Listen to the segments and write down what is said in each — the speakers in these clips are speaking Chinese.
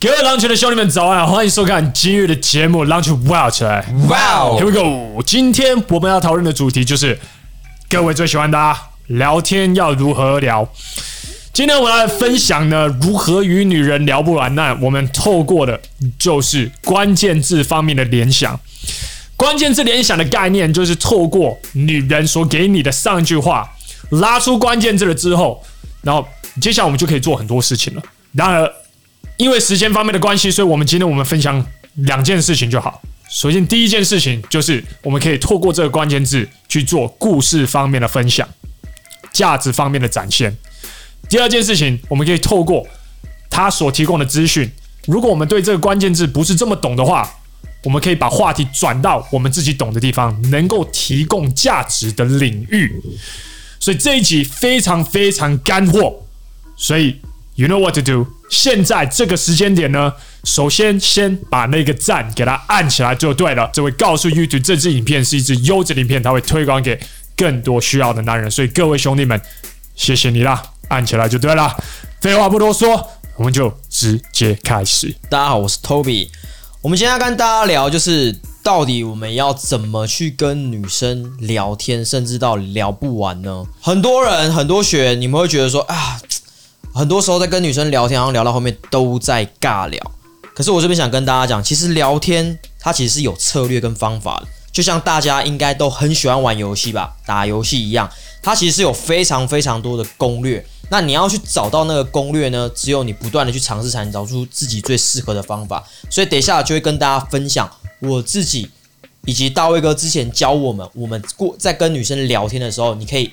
各位浪群的兄弟们早安，欢迎收看今日的节目《浪群 Wow 起来》。Wow，Here we go。今天我们要讨论的主题就是各位最喜欢的、啊、聊天要如何聊。今天我要来分享呢，如何与女人聊不完。那我们透过的就是关键字方面的联想。关键字联想的概念就是透过女人所给你的上一句话，拉出关键字了之后，然后接下来我们就可以做很多事情了。然而。因为时间方面的关系，所以我们今天我们分享两件事情就好。首先，第一件事情就是我们可以透过这个关键字去做故事方面的分享，价值方面的展现。第二件事情，我们可以透过他所提供的资讯，如果我们对这个关键字不是这么懂的话，我们可以把话题转到我们自己懂的地方，能够提供价值的领域。所以这一集非常非常干货，所以 you know what to do。现在这个时间点呢，首先先把那个赞给它按起来就对了。这会告诉 YouTube 这支影片是一支优质影片，它会推广给更多需要的男人。所以各位兄弟们，谢谢你啦，按起来就对了。废话不多说，我们就直接开始。大家好，我是 Toby。我们今天要跟大家聊，就是到底我们要怎么去跟女生聊天，甚至到聊不完呢？很多人，很多学员，你们会觉得说啊。很多时候在跟女生聊天，然后聊到后面都在尬聊。可是我这边想跟大家讲，其实聊天它其实是有策略跟方法的。就像大家应该都很喜欢玩游戏吧，打游戏一样，它其实是有非常非常多的攻略。那你要去找到那个攻略呢，只有你不断的去尝试，才能找出自己最适合的方法。所以等一下就会跟大家分享我自己以及大卫哥之前教我们，我们过在跟女生聊天的时候，你可以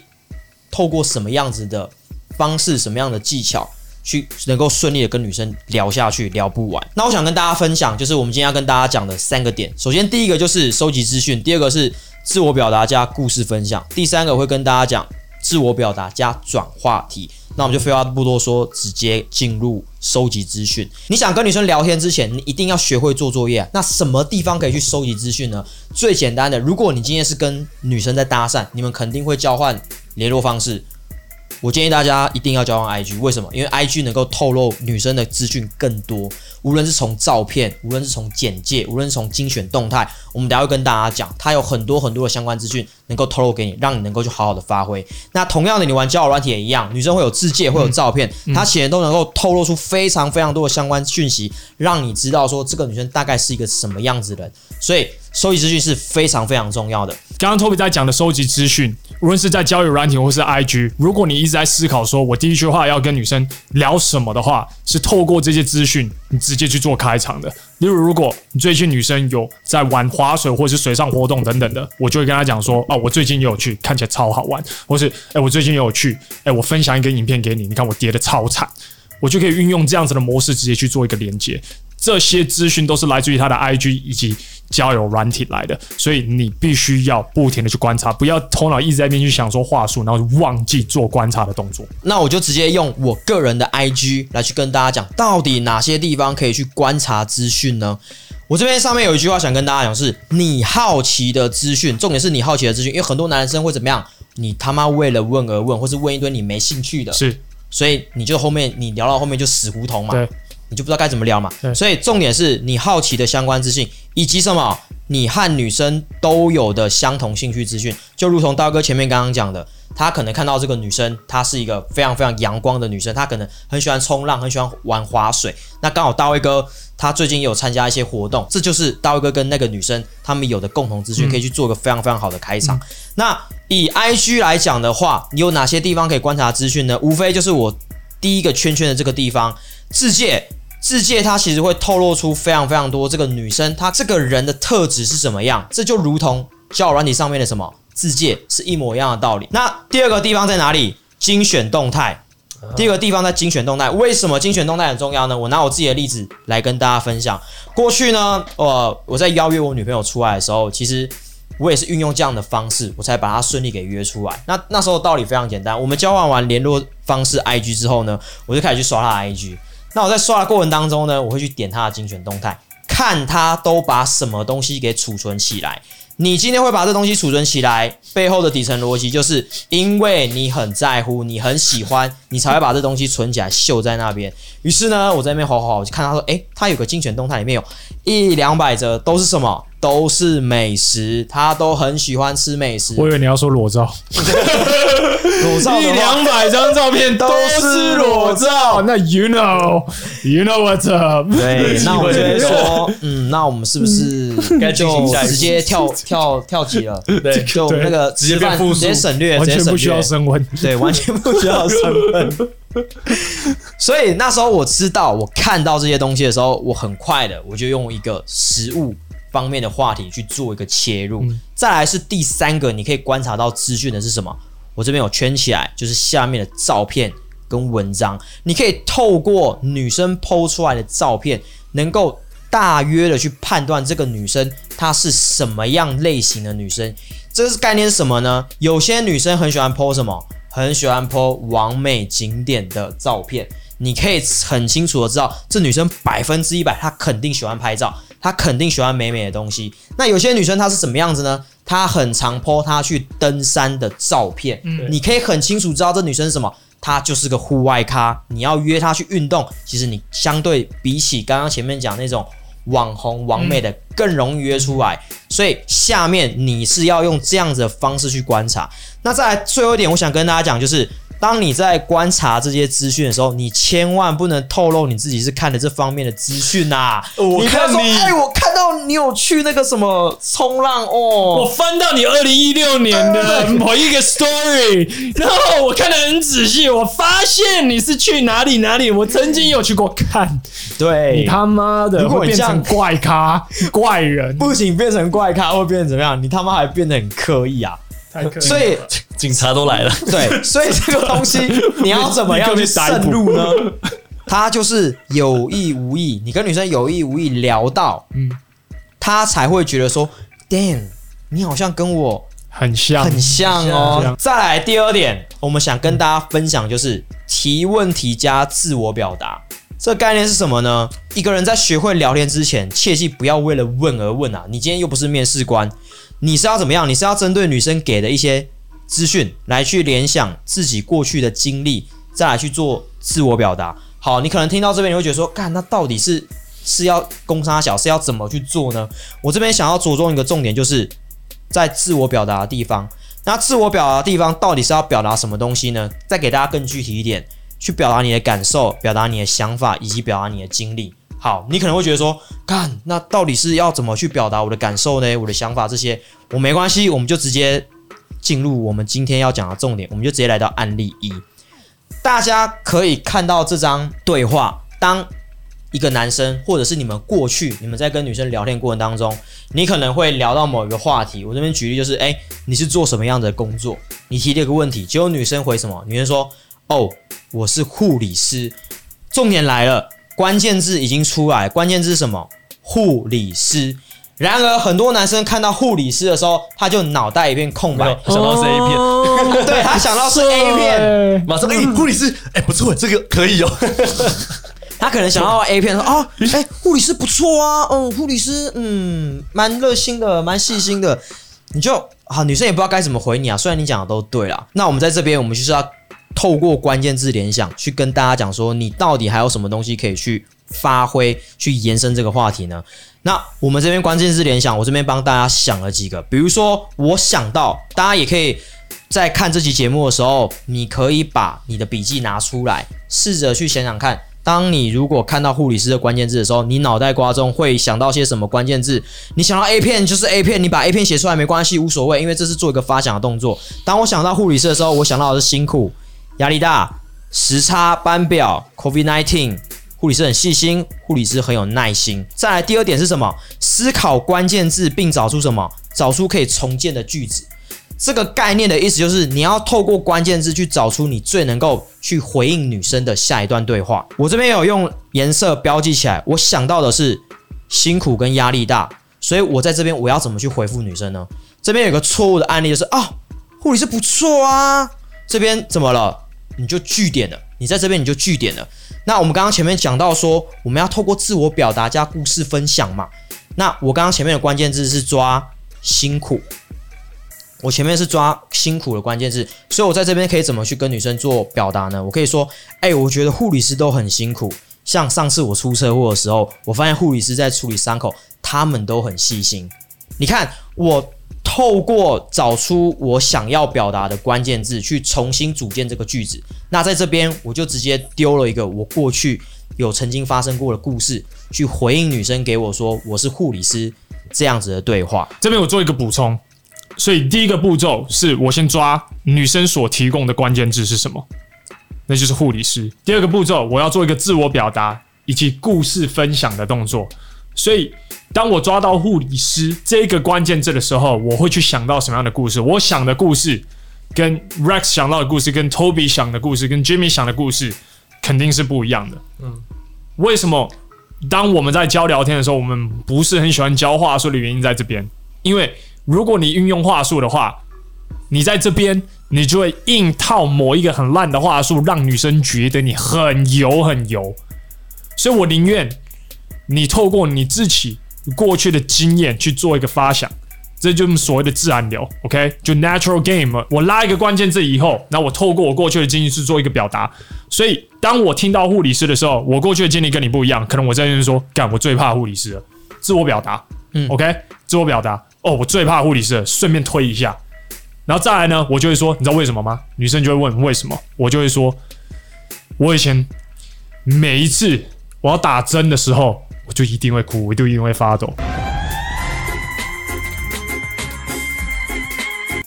透过什么样子的。方式什么样的技巧去能够顺利的跟女生聊下去，聊不完。那我想跟大家分享，就是我们今天要跟大家讲的三个点。首先，第一个就是收集资讯；第二个是自我表达加故事分享；第三个会跟大家讲自我表达加转话题。那我们就废话不多说，直接进入收集资讯。你想跟女生聊天之前，你一定要学会做作业。那什么地方可以去收集资讯呢？最简单的，如果你今天是跟女生在搭讪，你们肯定会交换联络方式。我建议大家一定要交换 IG，为什么？因为 IG 能够透露女生的资讯更多，无论是从照片，无论是从简介，无论是从精选动态，我们等下会跟大家讲，它有很多很多的相关资讯能够透露给你，让你能够去好好的发挥。那同样的，你玩交友软体也一样，女生会有自介，会有照片，她显然都能够透露出非常非常多的相关讯息，让你知道说这个女生大概是一个什么样子的人。所以收集资讯是非常非常重要的。刚刚 Toby 在讲的收集资讯，无论是在交友软体或是 IG，如果你一直在思考说，我第一句话要跟女生聊什么的话，是透过这些资讯，你直接去做开场的。例如，如果你最近女生有在玩滑水或是水上活动等等的，我就会跟她讲说，哦，我最近也有去，看起来超好玩，或是，哎，我最近也有去，哎，我分享一个影片给你，你看我跌的超惨，我就可以运用这样子的模式，直接去做一个连接。这些资讯都是来自于她的 IG 以及交友软体来的，所以你必须要不停的去观察，不要头脑一直在那边去想说话术，然后就忘记做观察的动作。那我就直接用我个人的 IG 来去跟大家讲，到底哪些地方可以去观察资讯呢？我这边上面有一句话想跟大家讲，是你好奇的资讯，重点是你好奇的资讯，因为很多男生会怎么样？你他妈为了问而问，或是问一堆你没兴趣的，是，所以你就后面你聊到后面就死胡同嘛。对。你就不知道该怎么聊嘛，所以重点是你好奇的相关资讯，以及什么你和女生都有的相同兴趣资讯，就如同刀哥前面刚刚讲的，他可能看到这个女生，她是一个非常非常阳光的女生，她可能很喜欢冲浪，很喜欢玩滑水。那刚好大卫哥他最近也有参加一些活动，这就是大卫哥跟那个女生他们有的共同资讯，可以去做一个非常非常好的开场。嗯、那以 IG 来讲的话，你有哪些地方可以观察资讯呢？无非就是我第一个圈圈的这个地方。自介，自介，它其实会透露出非常非常多这个女生她这个人的特质是什么样，这就如同交友软体上面的什么自介是一模一样的道理。那第二个地方在哪里？精选动态。第二个地方在精选动态，为什么精选动态很重要呢？我拿我自己的例子来跟大家分享。过去呢，呃，我在邀约我女朋友出来的时候，其实我也是运用这样的方式，我才把她顺利给约出来。那那时候道理非常简单，我们交换完联络方式 IG 之后呢，我就开始去刷她的 IG。那我在刷的过程当中呢，我会去点他的精选动态，看他都把什么东西给储存起来。你今天会把这东西储存起来，背后的底层逻辑就是因为你很在乎，你很喜欢，你才会把这东西存起来，秀在那边。于是呢，我在那边划划，我就看他说，诶，他有个精选动态，里面有一两百则，都是什么？都是美食，他都很喜欢吃美食。我以为你要说裸照，裸照一两百张照片都是裸照。那 you know，you know what's up？对，那 我就会说，嗯，那我们是不是该就直接跳跳跳级了？对，就那个直接变直接省略，完全不需要升温。对，完全不需要升温。所以那时候我知道，我看到这些东西的时候，我很快的我就用一个食物。方面的话题去做一个切入，嗯、再来是第三个，你可以观察到资讯的是什么？我这边有圈起来，就是下面的照片跟文章，你可以透过女生 PO 出来的照片，能够大约的去判断这个女生她是什么样类型的女生。这个是概念是什么呢？有些女生很喜欢 PO 什么？很喜欢 PO 网美景点的照片，你可以很清楚的知道，这女生百分之一百，她肯定喜欢拍照。她肯定喜欢美美的东西。那有些女生她是什么样子呢？她很常 po 她去登山的照片。嗯，你可以很清楚知道这女生是什么，她就是个户外咖。你要约她去运动，其实你相对比起刚刚前面讲那种网红、网美的更容易约出来。所以下面你是要用这样子的方式去观察。那再来最后一点，我想跟大家讲就是。当你在观察这些资讯的时候，你千万不能透露你自己是看的这方面的资讯呐！我看你，哎，我看到你有去那个什么冲浪哦，我翻到你二零一六年的某一个 story，然后我看的很仔细，我发现你是去哪里哪里，我曾经有去过看。对，你他妈的，如果 变成怪咖怪人，不仅变成怪咖，会变成怎么样？你他妈还变得很刻意啊！所以警察都来了。对，所以这个东西你要怎么样 去渗入呢？他就是有意无意，你跟女生有意无意聊到，嗯，他才会觉得说，damn，你好像跟我很像，很像哦。再来第二点，我们想跟大家分享就是提问题加自我表达。这概念是什么呢？一个人在学会聊天之前，切记不要为了问而问啊！你今天又不是面试官。你是要怎么样？你是要针对女生给的一些资讯来去联想自己过去的经历，再来去做自我表达。好，你可能听到这边你会觉得说，干，那到底是是要攻杀小，是要怎么去做呢？我这边想要着重一个重点，就是在自我表达的地方。那自我表达的地方到底是要表达什么东西呢？再给大家更具体一点，去表达你的感受，表达你的想法，以及表达你的经历。好，你可能会觉得说，干，那到底是要怎么去表达我的感受呢？我的想法这些，我没关系，我们就直接进入我们今天要讲的重点，我们就直接来到案例一。大家可以看到这张对话，当一个男生或者是你们过去你们在跟女生聊天过程当中，你可能会聊到某一个话题。我这边举例就是，诶，你是做什么样的工作？你提了一个问题，结果女生回什么？女生说，哦，我是护理师。重点来了。关键字已经出来，关键字是什么？护理师。然而，很多男生看到护理师的时候，他就脑袋一片空白，想到是 A 片。哦、对，他想到是 A 片，马上哎，护理师，哎，不错，这个可以哦。他可能想到 A 片，说啊，哎，护理师不错啊，嗯，护理师，嗯，蛮热心的，蛮细心的。你就好，女生也不知道该怎么回你啊。虽然你讲的都对啦，那我们在这边，我们就是要。透过关键字联想去跟大家讲说，你到底还有什么东西可以去发挥、去延伸这个话题呢？那我们这边关键字联想，我这边帮大家想了几个，比如说我想到，大家也可以在看这期节目的时候，你可以把你的笔记拿出来，试着去想想看，当你如果看到护理师的关键字的时候，你脑袋瓜中会想到些什么关键字？你想到 A 片就是 A 片，你把 A 片写出来没关系，无所谓，因为这是做一个发想的动作。当我想到护理师的时候，我想到的是辛苦。压力大，时差班表，COVID-19，护理师很细心，护理师很有耐心。再来第二点是什么？思考关键字并找出什么？找出可以重建的句子。这个概念的意思就是你要透过关键字去找出你最能够去回应女生的下一段对话。我这边有用颜色标记起来，我想到的是辛苦跟压力大，所以我在这边我要怎么去回复女生呢？这边有个错误的案例就是啊，护理师不错啊，这边怎么了？你就句点了，你在这边你就句点了。那我们刚刚前面讲到说，我们要透过自我表达加故事分享嘛。那我刚刚前面的关键字是抓辛苦，我前面是抓辛苦的关键字，所以我在这边可以怎么去跟女生做表达呢？我可以说，哎，我觉得护理师都很辛苦。像上次我出车祸的时候，我发现护理师在处理伤口，他们都很细心。你看我。透过找出我想要表达的关键字，去重新组建这个句子。那在这边，我就直接丢了一个我过去有曾经发生过的故事，去回应女生给我说我是护理师这样子的对话。这边我做一个补充，所以第一个步骤是我先抓女生所提供的关键字是什么，那就是护理师。第二个步骤，我要做一个自我表达以及故事分享的动作，所以。当我抓到护理师这个关键字的时候，我会去想到什么样的故事？我想的故事跟 Rex 想到的故事，跟 Toby 想的故事，跟 Jimmy 想的故事肯定是不一样的。嗯，为什么？当我们在教聊天的时候，我们不是很喜欢教话术的原因在这边。因为如果你运用话术的话，你在这边你就会硬套某一个很烂的话术，让女生觉得你很油很油。所以我宁愿你透过你自己。过去的经验去做一个发想，这就是所谓的自然流，OK？就 natural game。我拉一个关键字以后，那我透过我过去的经历去做一个表达。所以，当我听到护理师的时候，我过去的经历跟你不一样，可能我在那边说，干，我最怕护理师了，自我表达，嗯，OK？自我表达，哦，我最怕护理师了，顺便推一下，然后再来呢，我就会说，你知道为什么吗？女生就会问为什么，我就会说，我以前每一次我要打针的时候。我就一定会哭，我就一定会发抖。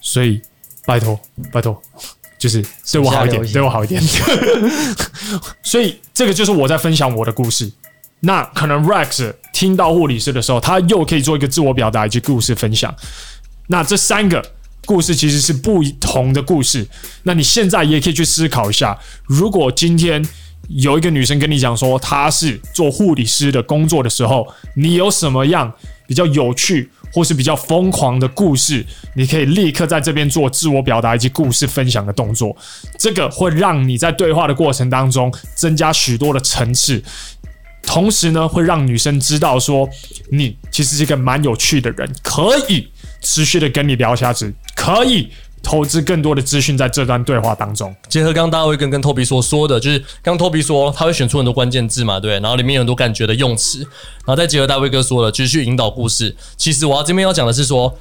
所以，拜托，拜托，就是对我好一点，对我好一点。所以，这个就是我在分享我的故事。那可能 Rex 听到护理师的时候，他又可以做一个自我表达以及故事分享。那这三个故事其实是不同的故事。那你现在也可以去思考一下，如果今天。有一个女生跟你讲说她是做护理师的工作的时候，你有什么样比较有趣或是比较疯狂的故事？你可以立刻在这边做自我表达以及故事分享的动作，这个会让你在对话的过程当中增加许多的层次，同时呢，会让女生知道说你其实是一个蛮有趣的人，可以持续的跟你聊下去，可以。投资更多的资讯在这段对话当中，结合刚刚大卫跟跟托比所说的，就是刚托比说他会选出很多关键字嘛，对，然后里面有很多感觉的用词，然后再结合大卫哥说的，继续引导故事。其实我要这边要讲的是说，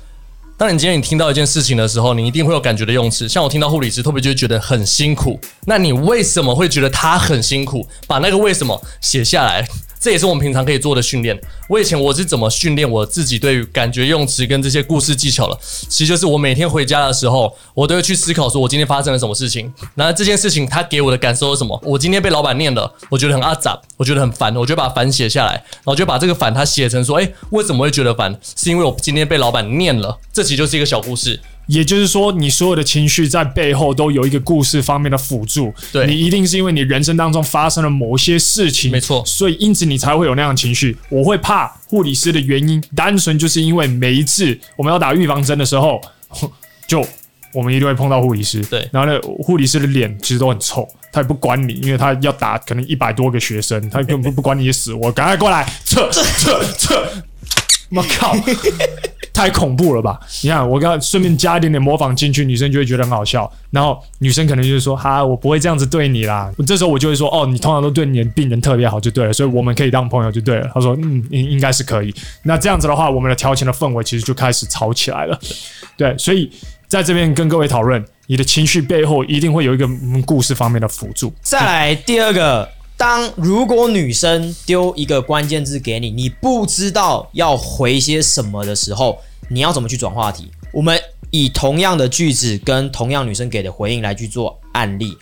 当你今天你听到一件事情的时候，你一定会有感觉的用词。像我听到护理师，Toby 就觉得很辛苦。那你为什么会觉得他很辛苦？把那个为什么写下来。这也是我们平常可以做的训练。我以前我是怎么训练我自己对于感觉用词跟这些故事技巧了？其实就是我每天回家的时候，我都会去思考说，我今天发生了什么事情。那这件事情它给我的感受是什么？我今天被老板念了，我觉得很阿杂，我觉得很烦，我就把烦写下来，然后就把这个烦它写成说，诶，为什么会觉得烦？是因为我今天被老板念了。这其实就是一个小故事。也就是说，你所有的情绪在背后都有一个故事方面的辅助。对，你一定是因为你人生当中发生了某些事情，没错，所以因此你才会有那样的情绪。我会怕护理师的原因，单纯就是因为每一次我们要打预防针的时候，就我们一定会碰到护理师。对，然后呢，护理师的脸其实都很臭，他也不管你，因为他要打可能一百多个学生，他根本不管你死活，赶快过来撤撤撤！我 靠！太恐怖了吧！你看，我刚顺便加一点点模仿进去，女生就会觉得很好笑。然后女生可能就是说：“哈，我不会这样子对你啦。”这时候我就会说：“哦，你通常都对你的病人特别好，就对了，所以我们可以当朋友，就对了。”他说：“嗯，应应该是可以。”那这样子的话，我们的调情的氛围其实就开始吵起来了。对，所以在这边跟各位讨论，你的情绪背后一定会有一个故事方面的辅助。再来第二个。当如果女生丢一个关键字给你，你不知道要回些什么的时候，你要怎么去转话题？我们以同样的句子跟同样女生给的回应来去做案例。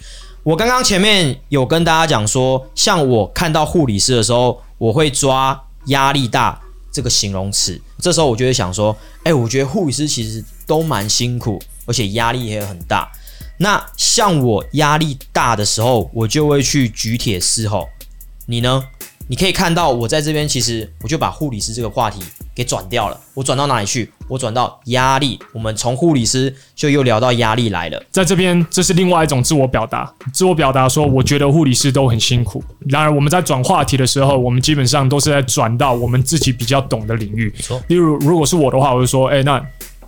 我刚刚前面有跟大家讲说，像我看到护理师的时候，我会抓压力大这个形容词，这时候我就会想说，哎，我觉得护理师其实都蛮辛苦，而且压力也很大。那像我压力大的时候，我就会去举铁嘶吼。你呢？你可以看到我在这边，其实我就把护理师这个话题给转掉了。我转到哪里去？我转到压力。我们从护理师就又聊到压力来了。在这边，这是另外一种自我表达。自我表达说，我觉得护理师都很辛苦。然而，我们在转话题的时候，我们基本上都是在转到我们自己比较懂的领域。例如，如果是我的话，我就说，哎，那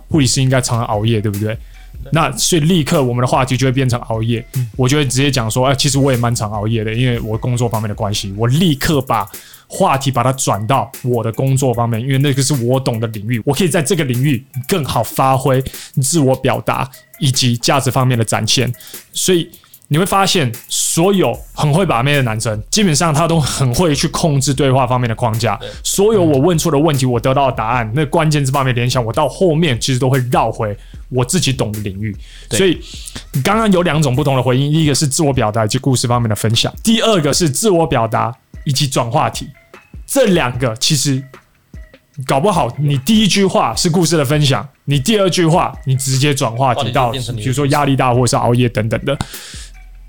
护理师应该常常熬夜，对不对？那所以立刻我们的话题就会变成熬夜，我就会直接讲说，哎，其实我也蛮常熬夜的，因为我工作方面的关系，我立刻把话题把它转到我的工作方面，因为那个是我懂的领域，我可以在这个领域更好发挥自我表达以及价值方面的展现，所以。你会发现，所有很会把妹的男生，基本上他都很会去控制对话方面的框架。所有我问出的问题，我得到的答案，那关键字方面联想，我到后面其实都会绕回我自己懂的领域。所以，你刚刚有两种不同的回应：一个是自我表达以及故事方面的分享；第二个是自我表达以及转话题。这两个其实搞不好，你第一句话是故事的分享，你第二句话你直接转化题到，比如说压力大或者是熬夜等等的。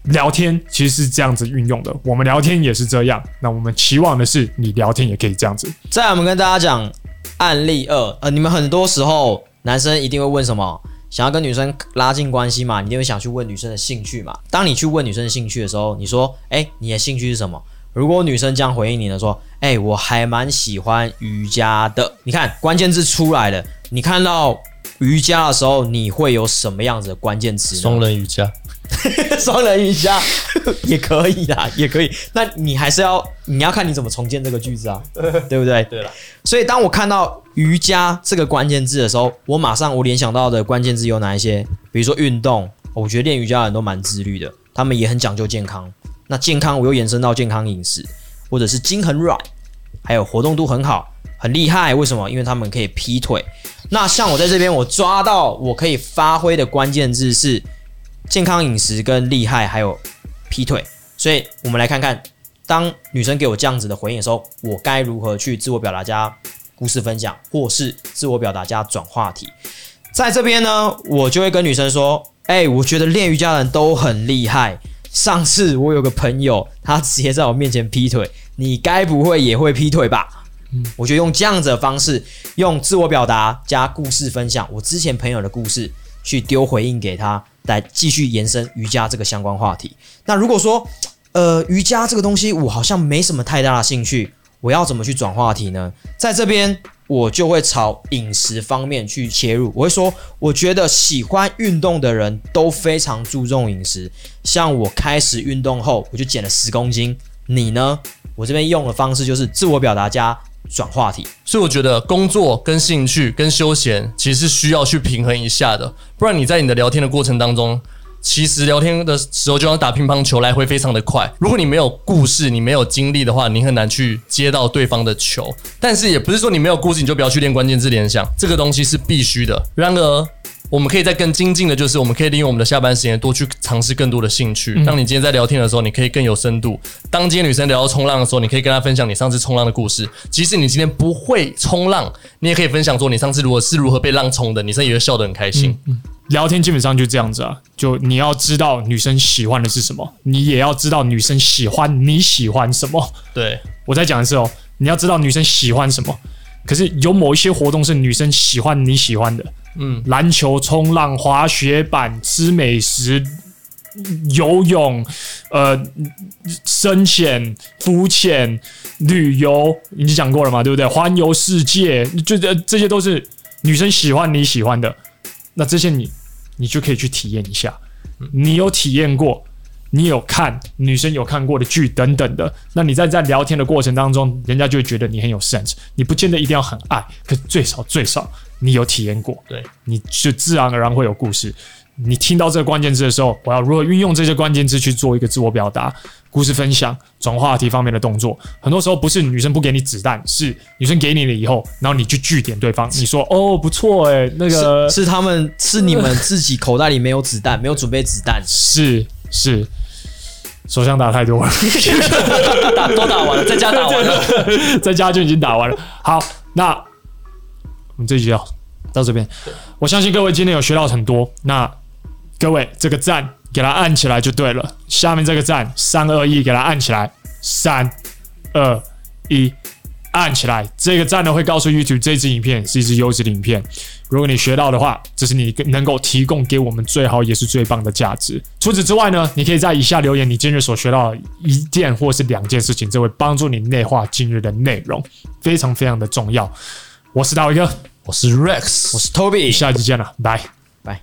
聊天其实是这样子运用的，我们聊天也是这样。那我们期望的是，你聊天也可以这样子。再来，我们跟大家讲案例二。呃，你们很多时候男生一定会问什么？想要跟女生拉近关系嘛？你一定会想去问女生的兴趣嘛？当你去问女生的兴趣的时候，你说：“哎，你的兴趣是什么？”如果女生这样回应你呢，说：“哎，我还蛮喜欢瑜伽的。”你看关键字出来了，你看到瑜伽的时候，你会有什么样子的关键词？双人瑜伽。双人瑜伽 也可以啦，也可以。那你还是要，你要看你怎么重建这个句子啊，对不对？对了。所以当我看到瑜伽这个关键字的时候，我马上我联想到的关键字有哪一些？比如说运动，我觉得练瑜伽的人都蛮自律的，他们也很讲究健康。那健康我又延伸到健康饮食，或者是筋很软，还有活动度很好，很厉害。为什么？因为他们可以劈腿。那像我在这边，我抓到我可以发挥的关键字是。健康饮食跟厉害，还有劈腿，所以我们来看看，当女生给我这样子的回应的时候，我该如何去自我表达加故事分享，或是自我表达加转话题。在这边呢，我就会跟女生说：“哎、欸，我觉得练瑜伽的人都很厉害。上次我有个朋友，他直接在我面前劈腿，你该不会也会劈腿吧？”嗯，我就用这样子的方式，用自我表达加故事分享我之前朋友的故事，去丢回应给他。来继续延伸瑜伽这个相关话题。那如果说，呃，瑜伽这个东西我好像没什么太大的兴趣，我要怎么去转话题呢？在这边我就会朝饮食方面去切入。我会说，我觉得喜欢运动的人都非常注重饮食。像我开始运动后，我就减了十公斤。你呢？我这边用的方式就是自我表达加。转话题，所以我觉得工作跟兴趣跟休闲其实是需要去平衡一下的，不然你在你的聊天的过程当中，其实聊天的时候就像打乒乓球，来回非常的快。如果你没有故事，你没有经历的话，你很难去接到对方的球。但是也不是说你没有故事你就不要去练关键字联想，这个东西是必须的。然而。我们可以再更精进的，就是我们可以利用我们的下班时间多去尝试更多的兴趣。当你今天在聊天的时候，你可以更有深度。当今天女生聊到冲浪的时候，你可以跟她分享你上次冲浪的故事。即使你今天不会冲浪，你也可以分享说你上次如果是如何被浪冲的，女生也会笑得很开心。嗯嗯。聊天基本上就这样子啊，就你要知道女生喜欢的是什么，你也要知道女生喜欢你喜欢什么。对，我再讲一次哦，你要知道女生喜欢什么。可是有某一些活动是女生喜欢你喜欢的。嗯，篮球、冲浪、滑雪板、吃美食、游泳、呃，深潜、浮潜、旅游，你讲过了嘛，对不对？环游世界，就这这些都是女生喜欢你喜欢的，那这些你你就可以去体验一下。你有体验过，你有看女生有看过的剧等等的，那你在在聊天的过程当中，人家就会觉得你很有 sense。你不见得一定要很爱，可最少最少。你有体验过，对，你就自然而然会有故事。你听到这个关键字的时候，我要如何运用这些关键字去做一个自我表达、故事分享、转话题方面的动作？很多时候不是女生不给你子弹，是女生给你了以后，然后你去据点对方，你说哦不错诶，那个是，是他们是你们自己口袋里没有子弹，没有准备子弹，是是，手枪打太多了，打都打完了，在家打完了，在家就已经打完了。好，那。我们这集要到这边，我相信各位今天有学到很多。那各位这个赞给它按起来就对了。下面这个赞三二一给它按起来，三二一，按起来。这个赞呢会告诉 YouTube 这支影片是一支优质的影片。如果你学到的话，这是你能够提供给我们最好也是最棒的价值。除此之外呢，你可以在以下留言你今日所学到的一件或是两件事情，这会帮助你内化今日的内容，非常非常的重要。我是大卫哥，我是 Rex，我是 Toby，下期见了，拜拜。